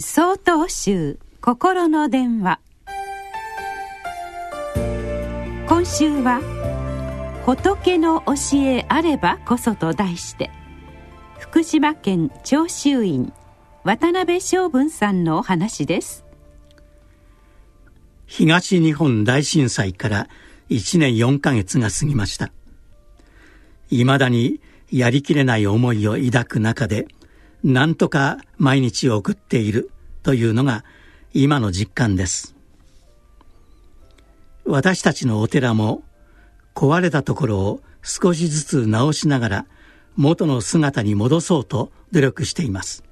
総統集心の電話。今週は「仏の教えあればこそ」と題して福島県長州院渡辺昌文さんのお話です。東日本大震災から1年4ヶ月が過ぎました。いまだにやりきれない思いを抱く中でなんとか毎日を送っているというのが今の実感です。私たちのお寺も壊れたところを少しずつ直しながら元の姿に戻そうと努力しています。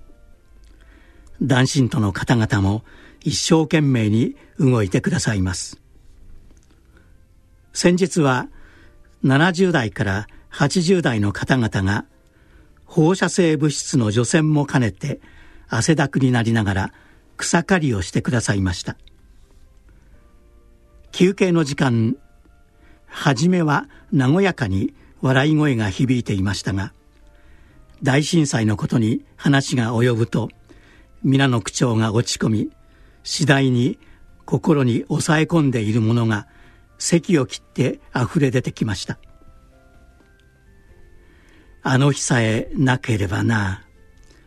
男信徒の方々も一生懸命に動いてくださいます。先日は70代から80代の方々が放射性物質の除染も兼ねて汗だくになりながら草刈りをしてくださいました。休憩の時間初めは和やかに笑い声が響いていましたが大震災のことに話が及ぶと皆の口調が落ち込み次第に心に抑え込んでいるものが咳を切って溢れ出てきました。あの日さえなければな。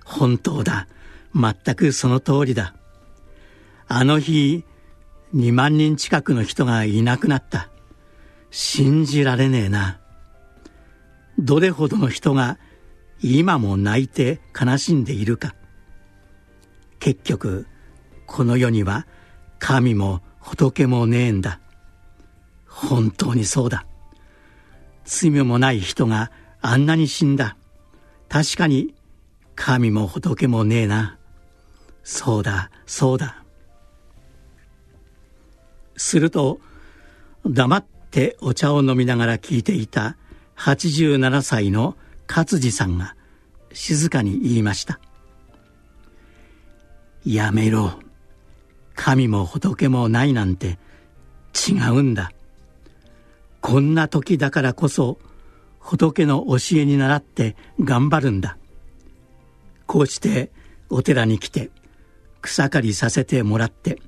本当だ。全くその通りだ。あの日、2万人近くの人がいなくなった。信じられねえな。どれほどの人が今も泣いて悲しんでいるか。結局、この世には神も仏もねえんだ。本当にそうだ。罪もない人があんなに死んだ。確かに神も仏もねえな。そうだ、そうだ。すると、黙ってお茶を飲みながら聞いていた87歳の勝治さんが静かに言いました。やめろ。神も仏もないなんて違うんだ。こんな時だからこそ仏の教えに倣って頑張るんだ。こうしてお寺に来て草刈りさせてもらって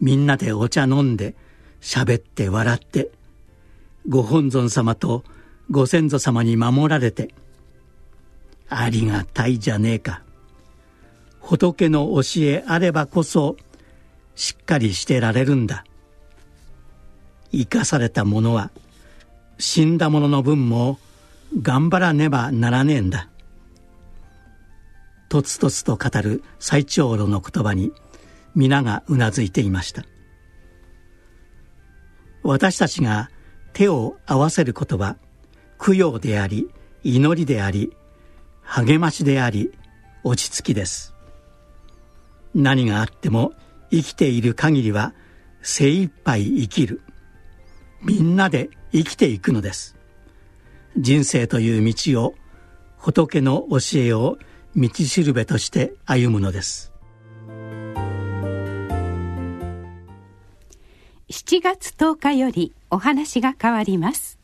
みんなでお茶飲んで喋って笑ってご本尊様とご先祖様に守られてありがたいじゃねえか。仏の教えあればこそしっかりしてられるんだ。生かされた者は死んだ者の分も頑張らねばならねえんだ。とつとつと語る最長老の言葉に皆がうなずいていました。私たちが手を合わせることは供養であり祈りであり励ましであり落ち着きです。何があっても生きている限りは精一杯生きる。みんなで生きていくのです。人生という道を仏の教えを道しるべとして歩むのです。7月10日よりお話が変わります。